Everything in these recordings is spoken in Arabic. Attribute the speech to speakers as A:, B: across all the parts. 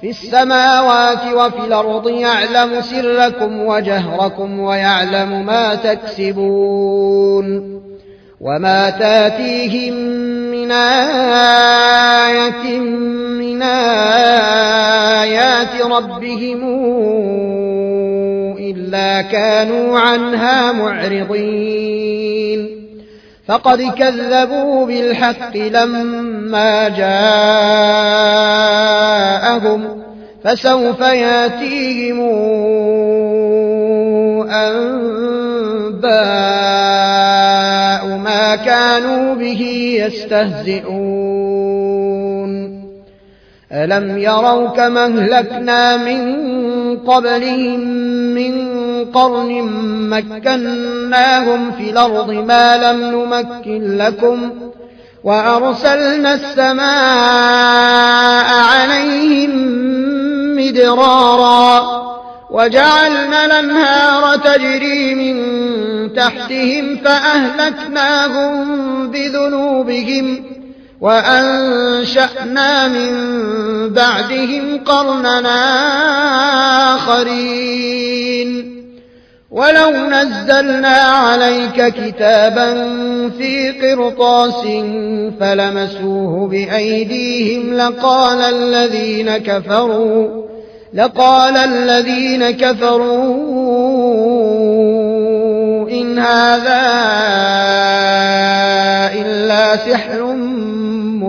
A: في السماوات وفي الأرض يعلم سركم وجهركم ويعلم ما تكسبون وما تأتيهم من آية من آيات ربهم إلا كانوا عنها معرضين فقد كذبوا بالحق لما جاءهم فسوف ياتيهم أنباء ما كانوا به يستهزئون. ألم يروا كما اهلكنا من قبلهم من قرن مكناهم في الأرض ما لم نمكن لكم وأرسلنا السماء عليهم مدرارا وجعلنا الأنهار تجري من تحتهم فأهلكناهم بذنوبهم وأنشأنا من بعدهم قرننا آخرين. ولو نزلنا عليك كتابا في قرطاس فلمسوه بأيديهم لقال الذين كفروا لقال الذين كفروا إن هذا إلا سحر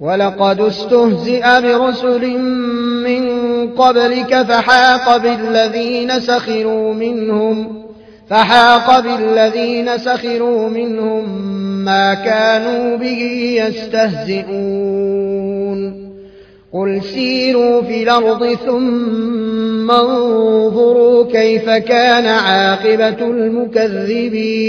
A: ولقد استهزئ برسل من قبلك فحاق بالذين سخروا منهم فحاق بالذين سخروا منهم ما كانوا به يستهزئون. قل سيروا في الأرض ثم انظروا كيف كان عاقبة المكذبين.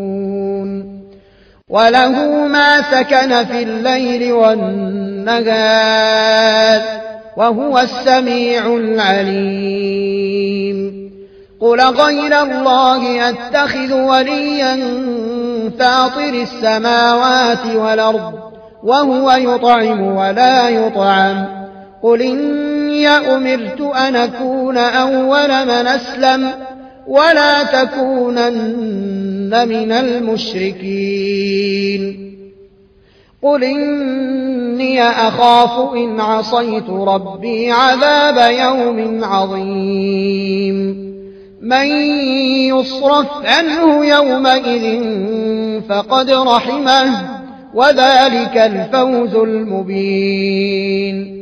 A: وله ما سكن في الليل والنهار وهو السميع العليم قل غير الله أتخذ وليا فاطر السماوات والأرض وهو يطعم ولا يطعم قل إني أمرت أن أكون أول من أسلم ولا تكونن من المشركين. قل إني أخاف إن عصيت ربي عذاب يوم عظيم. من يصرف عنه يومئذ فقد رحمه وذلك الفوز المبين.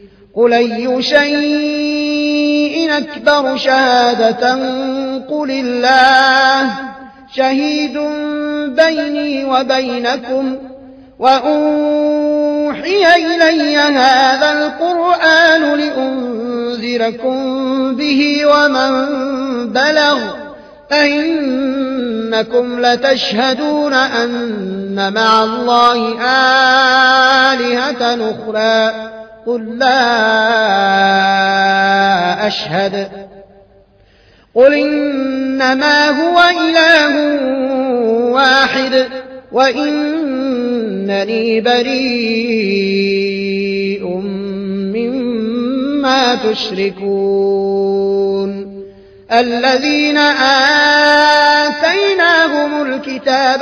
A: قل أي شيء أكبر شهادة قل الله شهيد بيني وبينكم وأوحي إلي هذا القرآن لأنذركم به ومن بلغ أئنكم لتشهدون أن مع الله آلهة أخرى قل لا أشهد. قل إنما هو إله واحد وإنني بريء مما تشركون. الذين آتيناهم الكتاب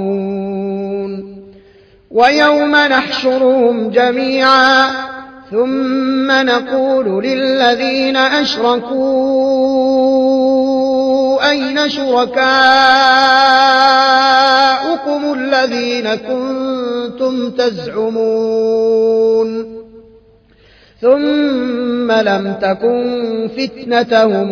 A: ويوم نحشرهم جميعا ثم نقول للذين أشركوا أين شركاؤكم الذين كنتم تزعمون ثم لم تكن فتنتهم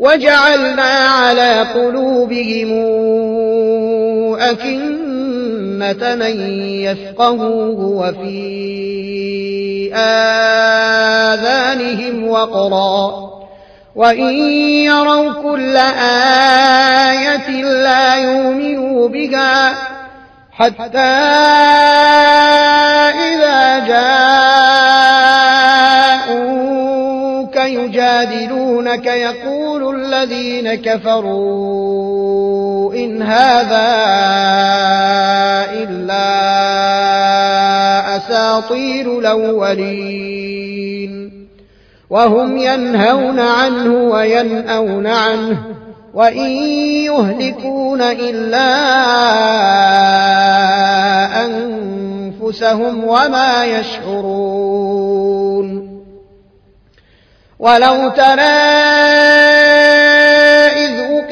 A: وجعلنا على قلوبهم أكنة من يفقهوه وفي آذانهم وقرا. وإن يروا كل آية لا يؤمنوا بها حتى إذا جاءوك يجادلونك يقول الذين كفروا إن هذا إلا أساطير الأولين. وهم ينهون عنه وينأون عنه وإن يهلكون إلا أنفسهم وما يشعرون. ولو ترى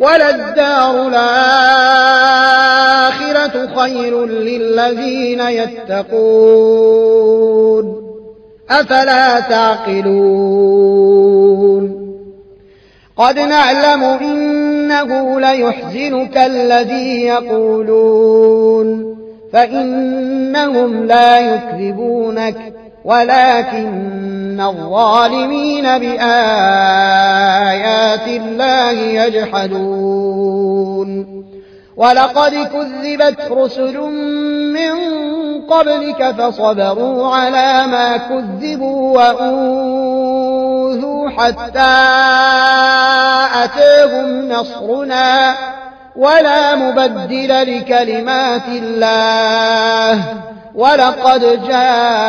A: وللدار الآخرة خير للذين يتقون. أفلا تعقلون. قد نعلم إنه ليحزنك الذي يقولون. فإنهم لا يكذبونك. ولكن الظالمين بآيات الله يجحدون. ولقد كذبت رسل من قبلك فصبروا على ما كذبوا وأوذوا حتى أتاهم نصرنا. ولا مبدل لكلمات الله. ولقد جاءك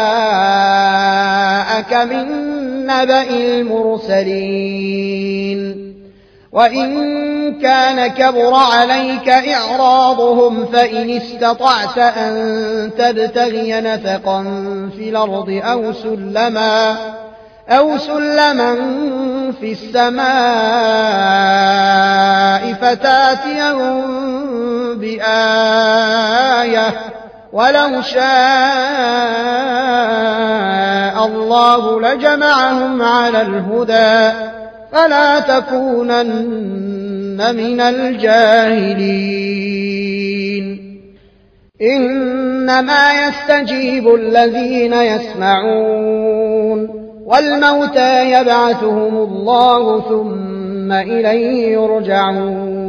A: من نبأ المرسلين. وإن كان كبر عليك إعراضهم فإن استطعت أن تبتغي نفقا في الأرض أو سلما أو سلما في السماء فتاتيهم بآية ولو شاء الله لجمعهم على الهدى فلا تكونن من الجاهلين. إنما يستجيب الذين يسمعون والموتى يبعثهم الله ثم إليه يرجعون.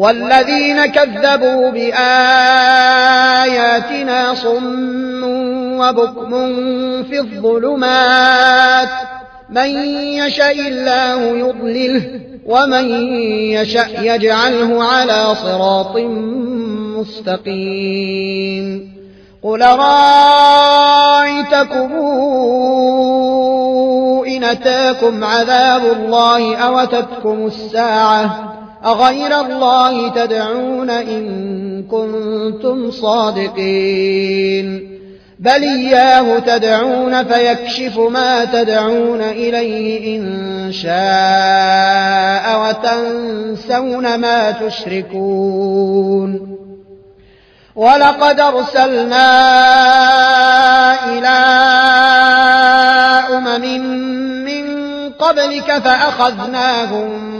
A: والذين كذبوا بآياتنا صم وبكم في الظلمات من يشاء الله يضلله ومن يشاء يجعله على صراط مستقيم قل رأيتكم إن أتاكم عذاب الله أو أتتكم الساعة أغير الله تدعون إن كنتم صادقين. بل إياه تدعون فيكشف ما تدعون إليه إن شاء وتنسون ما تشركون. ولقد أرسلنا إلى أمم من قبلك فأخذناهم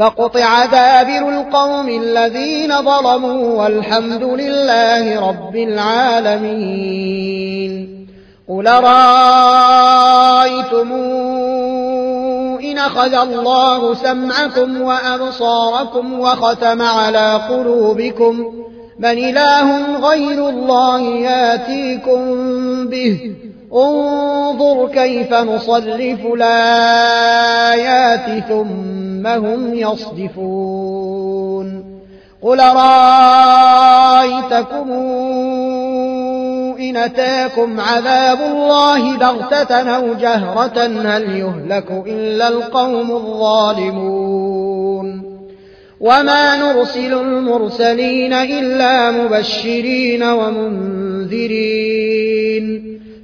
A: فقطع دابر القوم الذين ظلموا والحمد لله رب العالمين. قل رأيتم إن أخذ الله سمعكم وأبصاركم وختم على قلوبكم؟ من إله غير الله ياتيكم به. انظر كيف نصرف الآيات ثم هم يصدفون. قل رأيتكم إن أتاكم عذاب الله بغتة أو جهرة؟ هل يهلك إلا القوم الظالمون. وما نرسل المرسلين إلا مبشرين ومنذرين.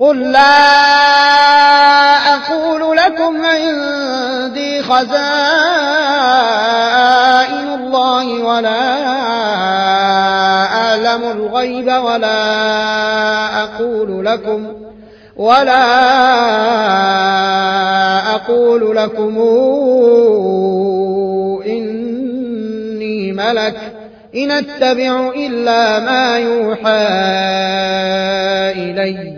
A: قل لا أقول لكم عندي خزائن الله ولا أعلم الغيب ولا أقول لكم ولا أقول لكم إني ملك إن اتبع إلا ما يوحى إليّ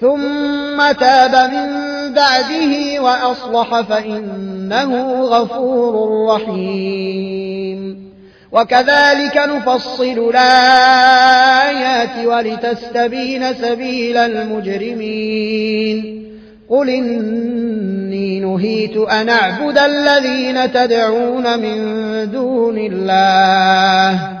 A: ثم تاب من بعده وأصلح فإنه غفور رحيم. وكذلك نفصل الآيات ولتستبين سبيل المجرمين. قل إني نهيت أن أعبد الذين تدعون من دون الله.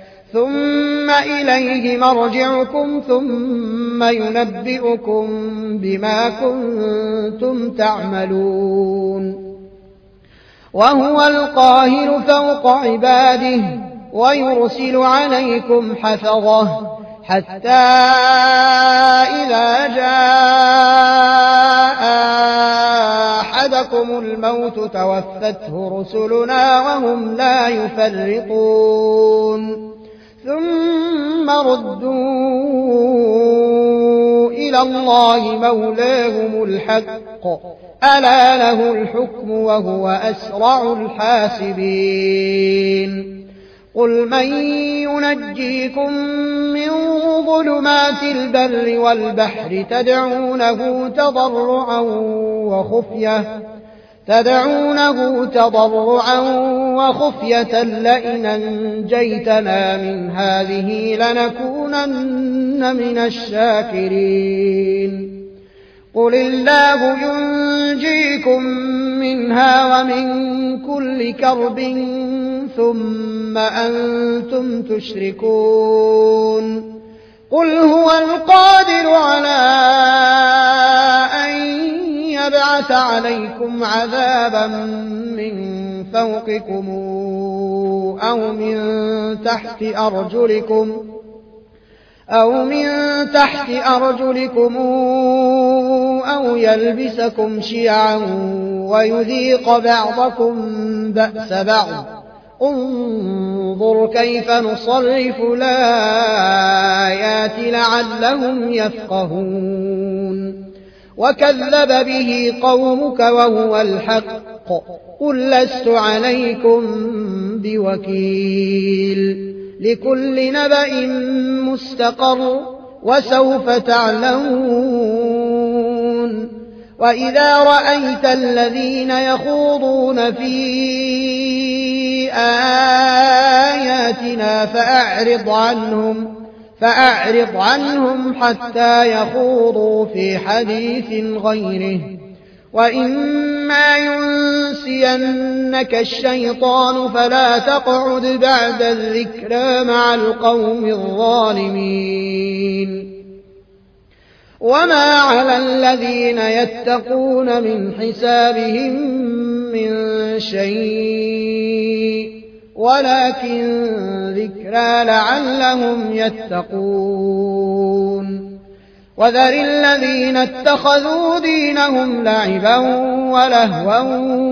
A: ثم إليه مرجعكم ثم ينبئكم بما كنتم تعملون. وهو القاهر فوق عباده ويرسل عليكم حفظه حتى إذا جاء أحدكم الموت توفته رسلنا وهم لا يفرقون ثم ردوا إلى الله مولاهم الحق. ألا له الحكم وهو أسرع الحاسبين. قل من ينجيكم من ظلمات البر والبحر تدعونه تضرعا وخفية تدعونه تضرعا وخفية لئن أنجيتنا من هذه لنكونن من الشاكرين. قل الله ينجيكم منها ومن كل كرب ثم أنتم تشركون. قل هو القادر على يبعث عليكم عذابا من فوقكم أو من تحت أرجلكم أو من تحت أرجلكم أو يلبسكم شيعا ويذيق بعضكم بأس بعض. انظر كيف نصرف الآيات لعلهم يفقهون. وكذب به قومك وهو الحق. قل لست عليكم بوكيل. لكل نبأ مستقر وسوف تعلمون. وإذا رأيت الذين يخوضون في آياتنا فأعرض عنهم. فأعرض عنهم حتى يخوضوا في حديث غيره. وإما ينسينك الشيطان فلا تقعد بعد الذكرى مع القوم الظالمين. وما على الذين يتقون من حسابهم من شيء. ولكن ذكرى لعلهم يتقون. وذر الذين اتخذوا دينهم لعبا ولهوا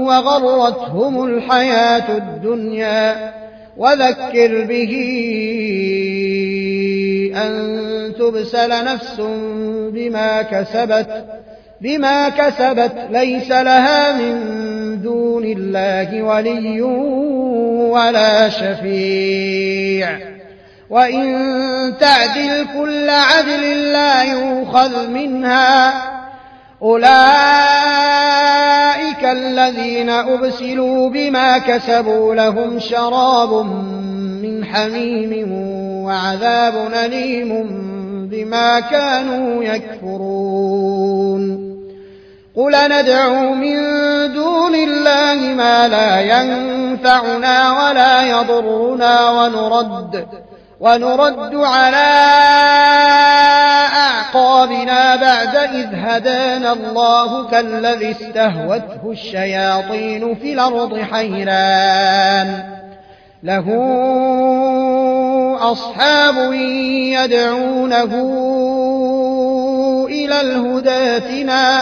A: وغرتهم الحياة الدنيا. وذكر به أن تبسل نفس بما كسبت بما كسبت ليس لها من دون الله ولي ولا شفيع. وإن تعدل كل عدل لا يؤخذ منها. أولئك الذين أبسلوا بما كسبوا لهم شراب من حميم وعذاب أليم بما كانوا يكفرون. قل ندعو من دون الله ما لا ينفعنا ولا يضرنا ونرد ونرد على أعقابنا بعد إذ هدانا الله كالذي استهوته الشياطين في الأرض حيران. له أصحاب يدعونه إلى الهداتنا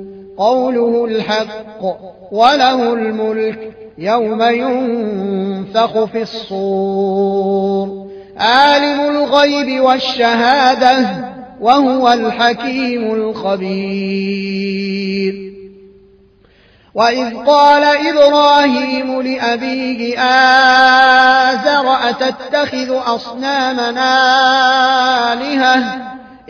A: قوله الحق وله الملك يوم ينفخ في الصور. عالم الغيب والشهادة وهو الحكيم الخبير. وإذ قال إبراهيم لأبيه آزر أتتخذ أصنامنا آلهة؟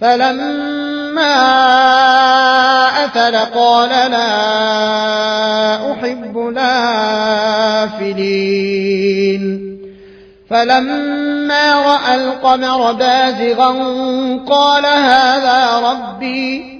A: فلما أفل قال لا أحب الآفلين. فلما رأى القمر بازغا قال هذا ربي.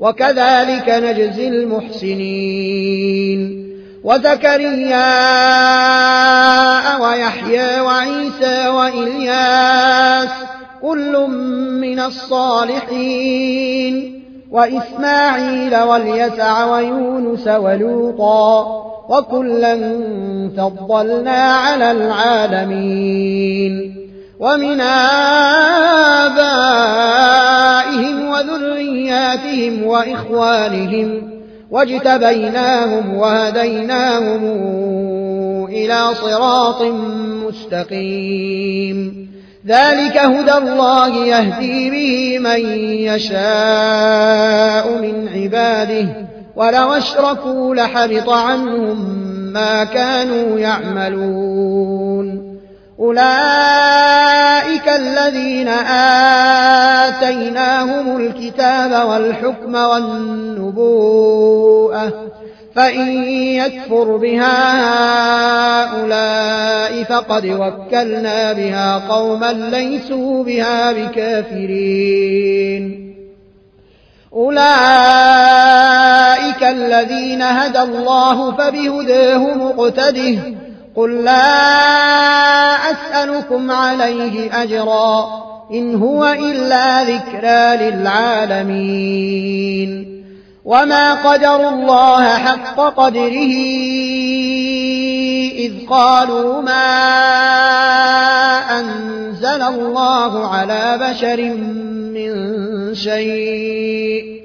A: وكذلك نجزي المحسنين. وزكريا ويحيى وعيسى وإلياس كل من الصالحين. وإسماعيل واليسع ويونس ولوطا وكلا فضلنا على العالمين. ومن آبائهم وذرياتهم وإخوانهم واجتبيناهم وهديناهم إلى صراط مستقيم. ذلك هدى الله يهدي به من يشاء من عباده ولو أشركوا لحبط عنهم ما كانوا يعملون. أولئك الذين آتيناهم الكتاب والحكم والنبوءة فإن يكفر بها هؤلاء فقد وكلنا بها قوما ليسوا بها بكافرين. أولئك الذين هدى الله فبهداه مقتده قل لا أسألكم عليه أجرا إن هو إلا ذكرى للعالمين. وما قدروا الله حق قدره إذ قالوا ما أنزل الله على بشر من شيء.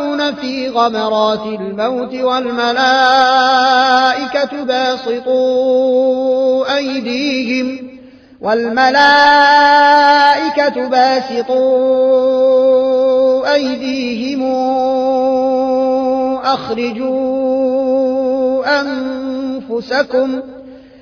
A: في غمرات الموت والملائكة باسطوا أيديهم والملائكة باسطوا أيديهم أخرجوا أنفسكم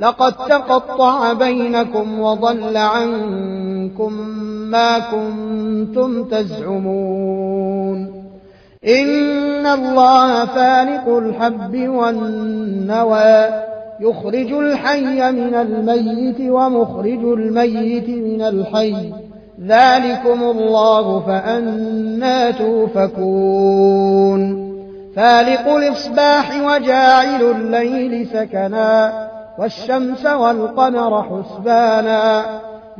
A: لقد تقطع بينكم وضل عنكم ما كنتم تزعمون. إن الله فالق الحب والنوى يخرج الحي من الميت ومخرج الميت من الحي. ذلكم الله فأنا توفكون. فالق الإصباح وجاعل الليل سكنا. والشمس والقمر حسبانا.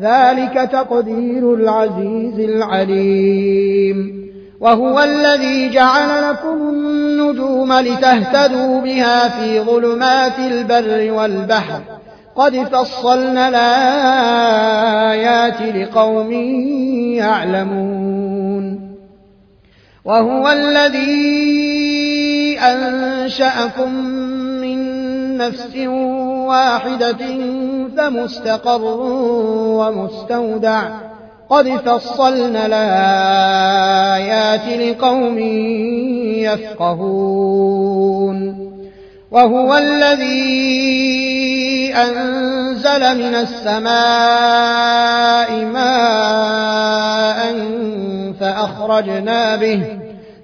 A: ذلك تقدير العزيز العليم. وهو الذي جعل لكم النجوم لتهتدوا بها في ظلمات البر والبحر. قد فصلنا الآيات لقوم يعلمون. وهو الذي أنشأكم نفس واحدة فمستقر ومستودع. قد فصلنا الآيات لقوم يفقهون. وهو الذي أنزل من السماء ماء فأخرجنا به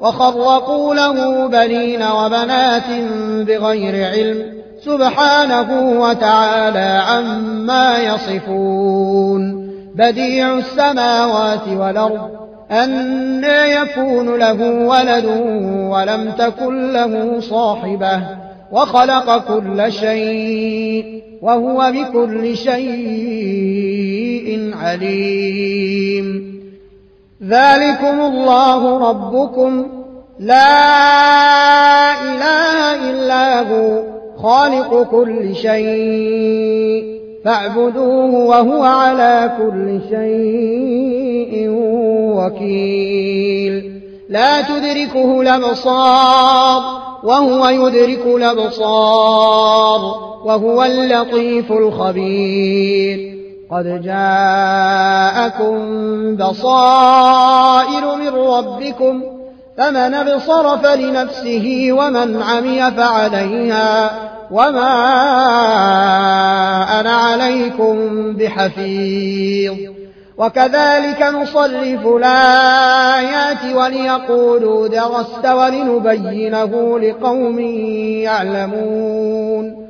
A: وخرقوا له بنين وبنات بغير علم سبحانه وتعالى عما يصفون. بديع السماوات والأرض أنى يكون له ولد ولم تكن له صاحبة وخلق كل شيء وهو بكل شيء عليم. ذلكم الله ربكم. لا إله إلا هو خالق كل شيء فاعبدوه وهو على كل شيء وكيل. لا تدركه الأبصار وهو يدرك الأبصار وهو اللطيف الخبير. قد جاءكم بصائر من ربكم فمن أبصر فلنفسه ومن عمي فعليها وما أنا عليكم بحفيظ. وكذلك نصرف الآيات وليقولوا درست ولنبينه لقوم يعلمون.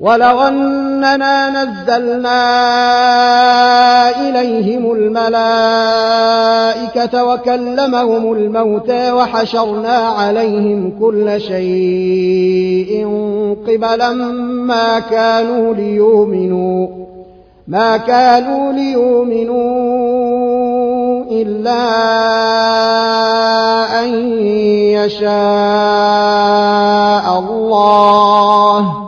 A: ولو أننا نزلنا إليهم الملائكة وكلمهم الموتى وحشرنا عليهم كل شيء قبلا ما كانوا ليؤمنوا ما كانوا ليؤمنوا إلا أن يشاء الله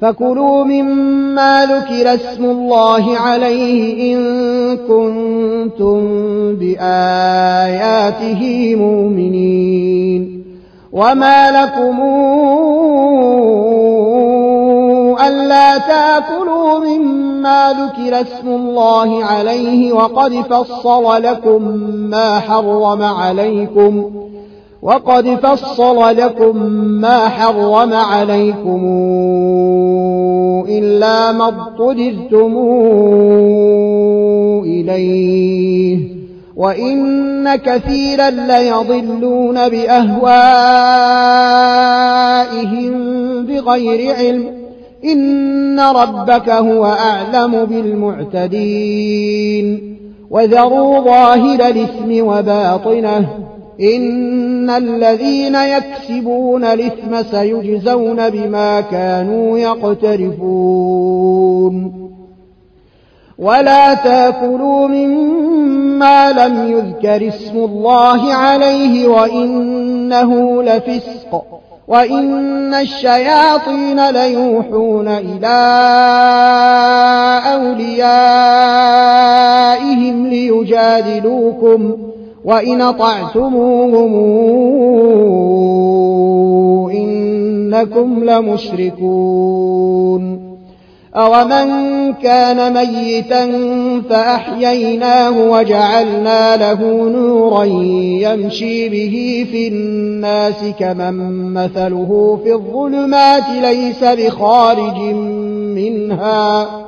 A: فكلوا مما ذكر اسم الله عليه إن كنتم بآياته مؤمنين وما لكم ألا تاكلوا مما ذكر اسم الله عليه وقد فصل لكم ما حرم عليكم وقد فصل لكم ما حرم عليكم إلا ما اضطررتم إليه وإن كثيرا ليضلون بأهوائهم بغير علم. إن ربك هو أعلم بالمعتدين. وذروا ظاهر الإثم وباطنه. إن الذين يكسبون الإثم سيجزون بما كانوا يقترفون ولا تاكلوا مما لم يذكر اسم الله عليه وإنه لفسق وإن الشياطين ليوحون إلى أوليائهم ليجادلوكم وإن أطعتموهم إنكم لمشركون أومن كان ميتا فأحييناه وجعلنا له نورا يمشي به في الناس كمن مثله في الظلمات ليس بخارج منها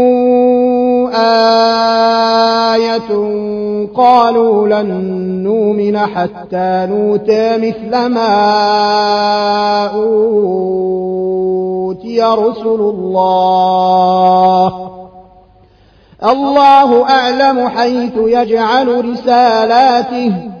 A: آية قالوا لن نؤمن حتى نوتى مثل ما أوتي رسل الله. الله أعلم حيث يجعل رسالاته.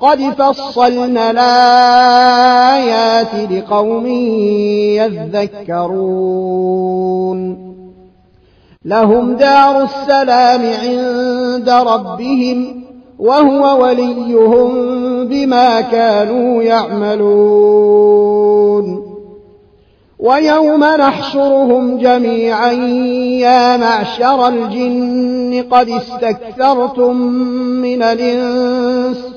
A: قد فصلنا الآيات لقوم يذكرون لهم دار السلام عند ربهم وهو وليهم بما كانوا يعملون ويوم نحشرهم جميعا يا معشر الجن قد استكثرتم من الإنس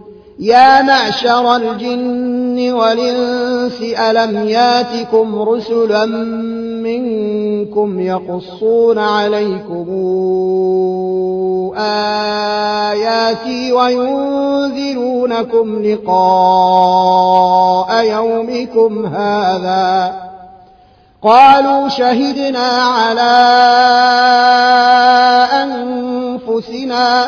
A: يا معشر الجن والإنس ألم ياتكم رسلا منكم يقصون عليكم آياتي وينذرونكم لقاء يومكم هذا؟ قالوا شهدنا على أنفسنا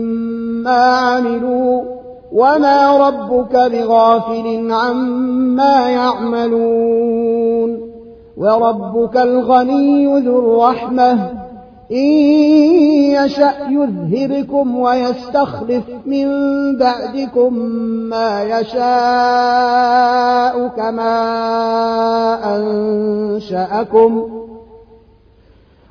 A: مما عملوا وما ربك بغافل عما يعملون وربك الغني ذو الرحمة إن يشأ يذهبكم ويستخلف من بعدكم ما يشاء كما أنشأكم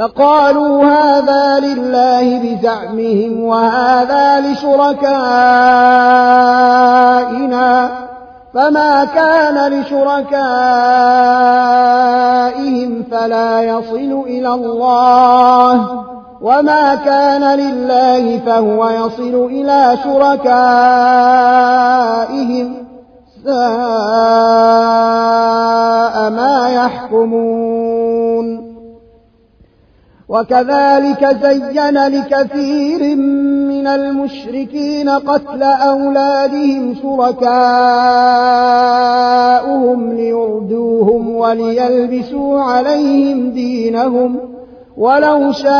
A: فقالوا هذا لله بزعمهم وهذا لشركائنا فما كان لشركائهم فلا يصل إلى الله وما كان لله فهو يصل إلى شركائهم ساء ما يحكمون وكذلك زين لكثير من المشركين قتل أولادهم شركاؤهم ليردوهم وليلبسوا عليهم دينهم ولو شاء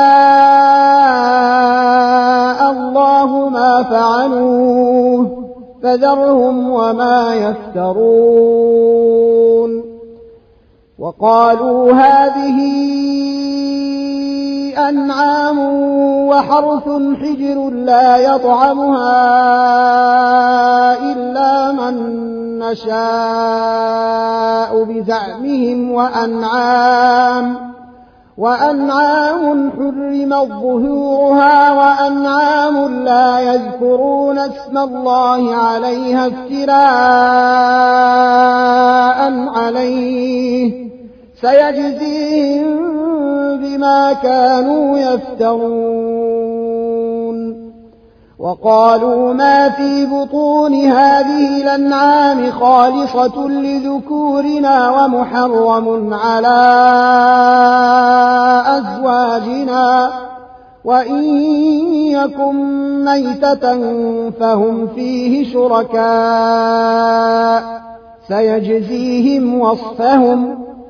A: الله ما فعلوه فذرهم وما يفترون. وقالوا هذه أنعام وحرث حجر لا يطعمها إلا من نشاء بزعمهم وأنعام وأنعام حرمت ظهورها وأنعام لا يذكرون اسم الله عليها افتراء عليه سيجزيهم بما كانوا يفترون. وقالوا ما في بطون هذه الأنعام خالصة لذكورنا ومحرم على أزواجنا. وإن يكن ميتة فهم فيه شركاء. سيجزيهم وصفهم.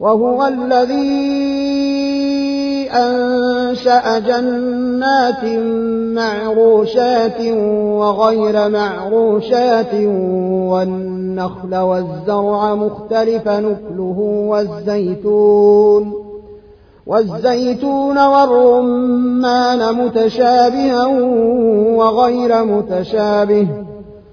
A: وهو الذي أنشأ جنات معروشات وغير معروشات والنخل والزرع مختلف نكله والزيتون والزيتون والرمان متشابها وغير متشابه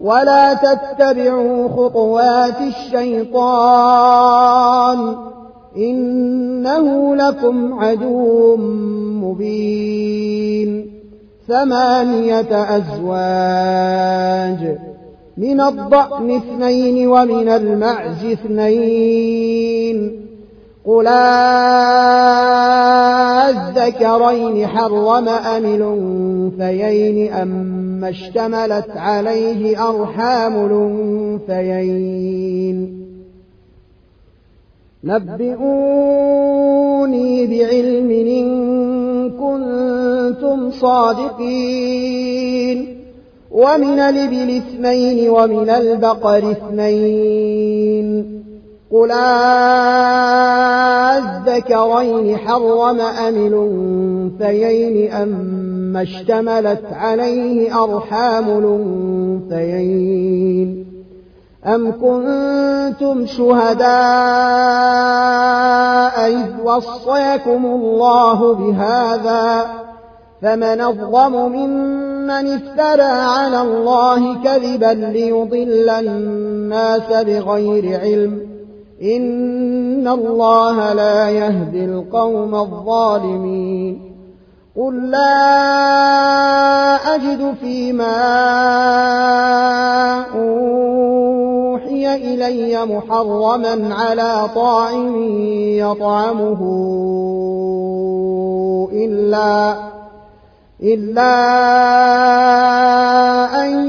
A: ولا تتبعوا خطوات الشيطان إنه لكم عدو مبين ثمانية أزواج من الضأن اثنين ومن المعز اثنين قل الذكرين حرم أم الأنثيين أما اشتملت عليه أرحام الأنثيين نبئوني بعلم إن كنتم صادقين ومن الإبل اثنين ومن البقر اثنين قل الذكرين حرم أم الأنثيين أما اشتملت عليه أرحام الأنثيين أم كنتم شهداء إذ وصيكم الله بهذا فمن أظلم ممن افترى على الله كذبا ليضل الناس بغير علم إن الله لا يهدي القوم الظالمين قل لا أجد فيما أوحي إلي محرما على طاعم يطعمه إلا إلا أن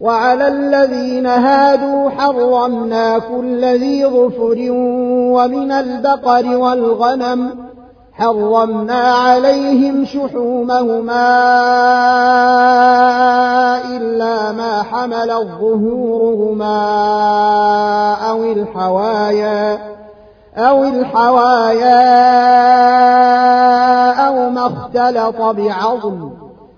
A: وعلى الذين هادوا حرمنا كل ذي ظفر ومن البقر والغنم حرمنا عليهم شحومهما إلا ما حمل ظهورهما أو الحوايا أو الحوايا أو ما اختلط بعظم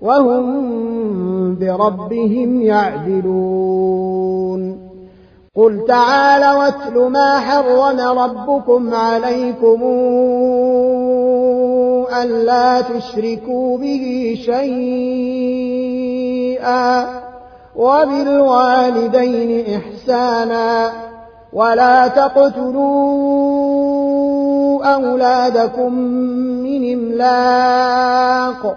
A: وهم بربهم يعدلون. قل تعالى واتل ما حرم ربكم عليكم ألا تشركوا به شيئا وبالوالدين إحسانا ولا تقتلوا أولادكم من إملاق.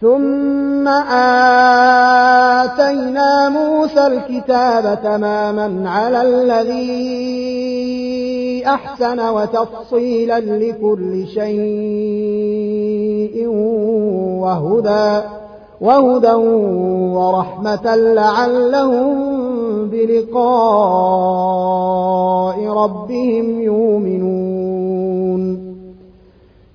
A: ثم آتينا موسى الكتاب تماما على الذي أحسن وتفصيلا لكل شيء وهدى وهدى ورحمة لعلهم بلقاء ربهم يؤمنون.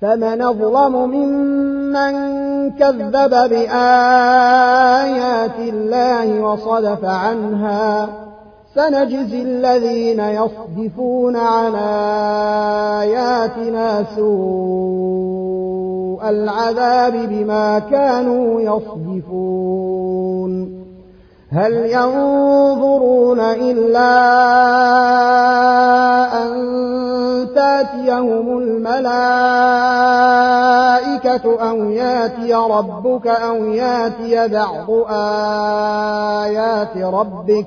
A: فمن أظلم ممن كذب بآيات الله وصدف عنها سنجزي الذين يصدفون عن آياتنا سوء العذاب بما كانوا يصدفون هل ينظرون إلا أن تأتيهم الملائكة أو يأتي ربك أو يأتي بعض آيات ربك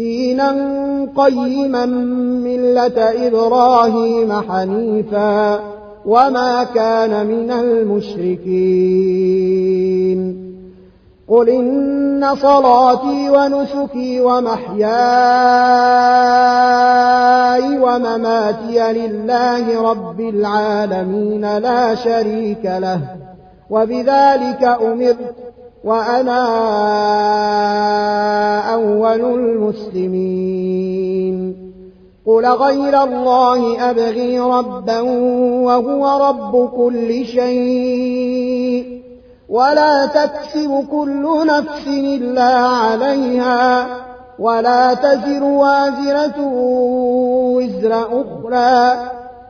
A: دينا قيما ملة إبراهيم حنيفا وما كان من المشركين. قل إن صلاتي ونسكي ومحياي ومماتي لله رب العالمين لا شريك له. وبذلك أمرت وأنا أول المسلمين. قل غير الله أبغي ربا وهو رب كل شيء. ولا تكسب كل نفس إلا عليها. ولا تزر وازرة وزر أخرى.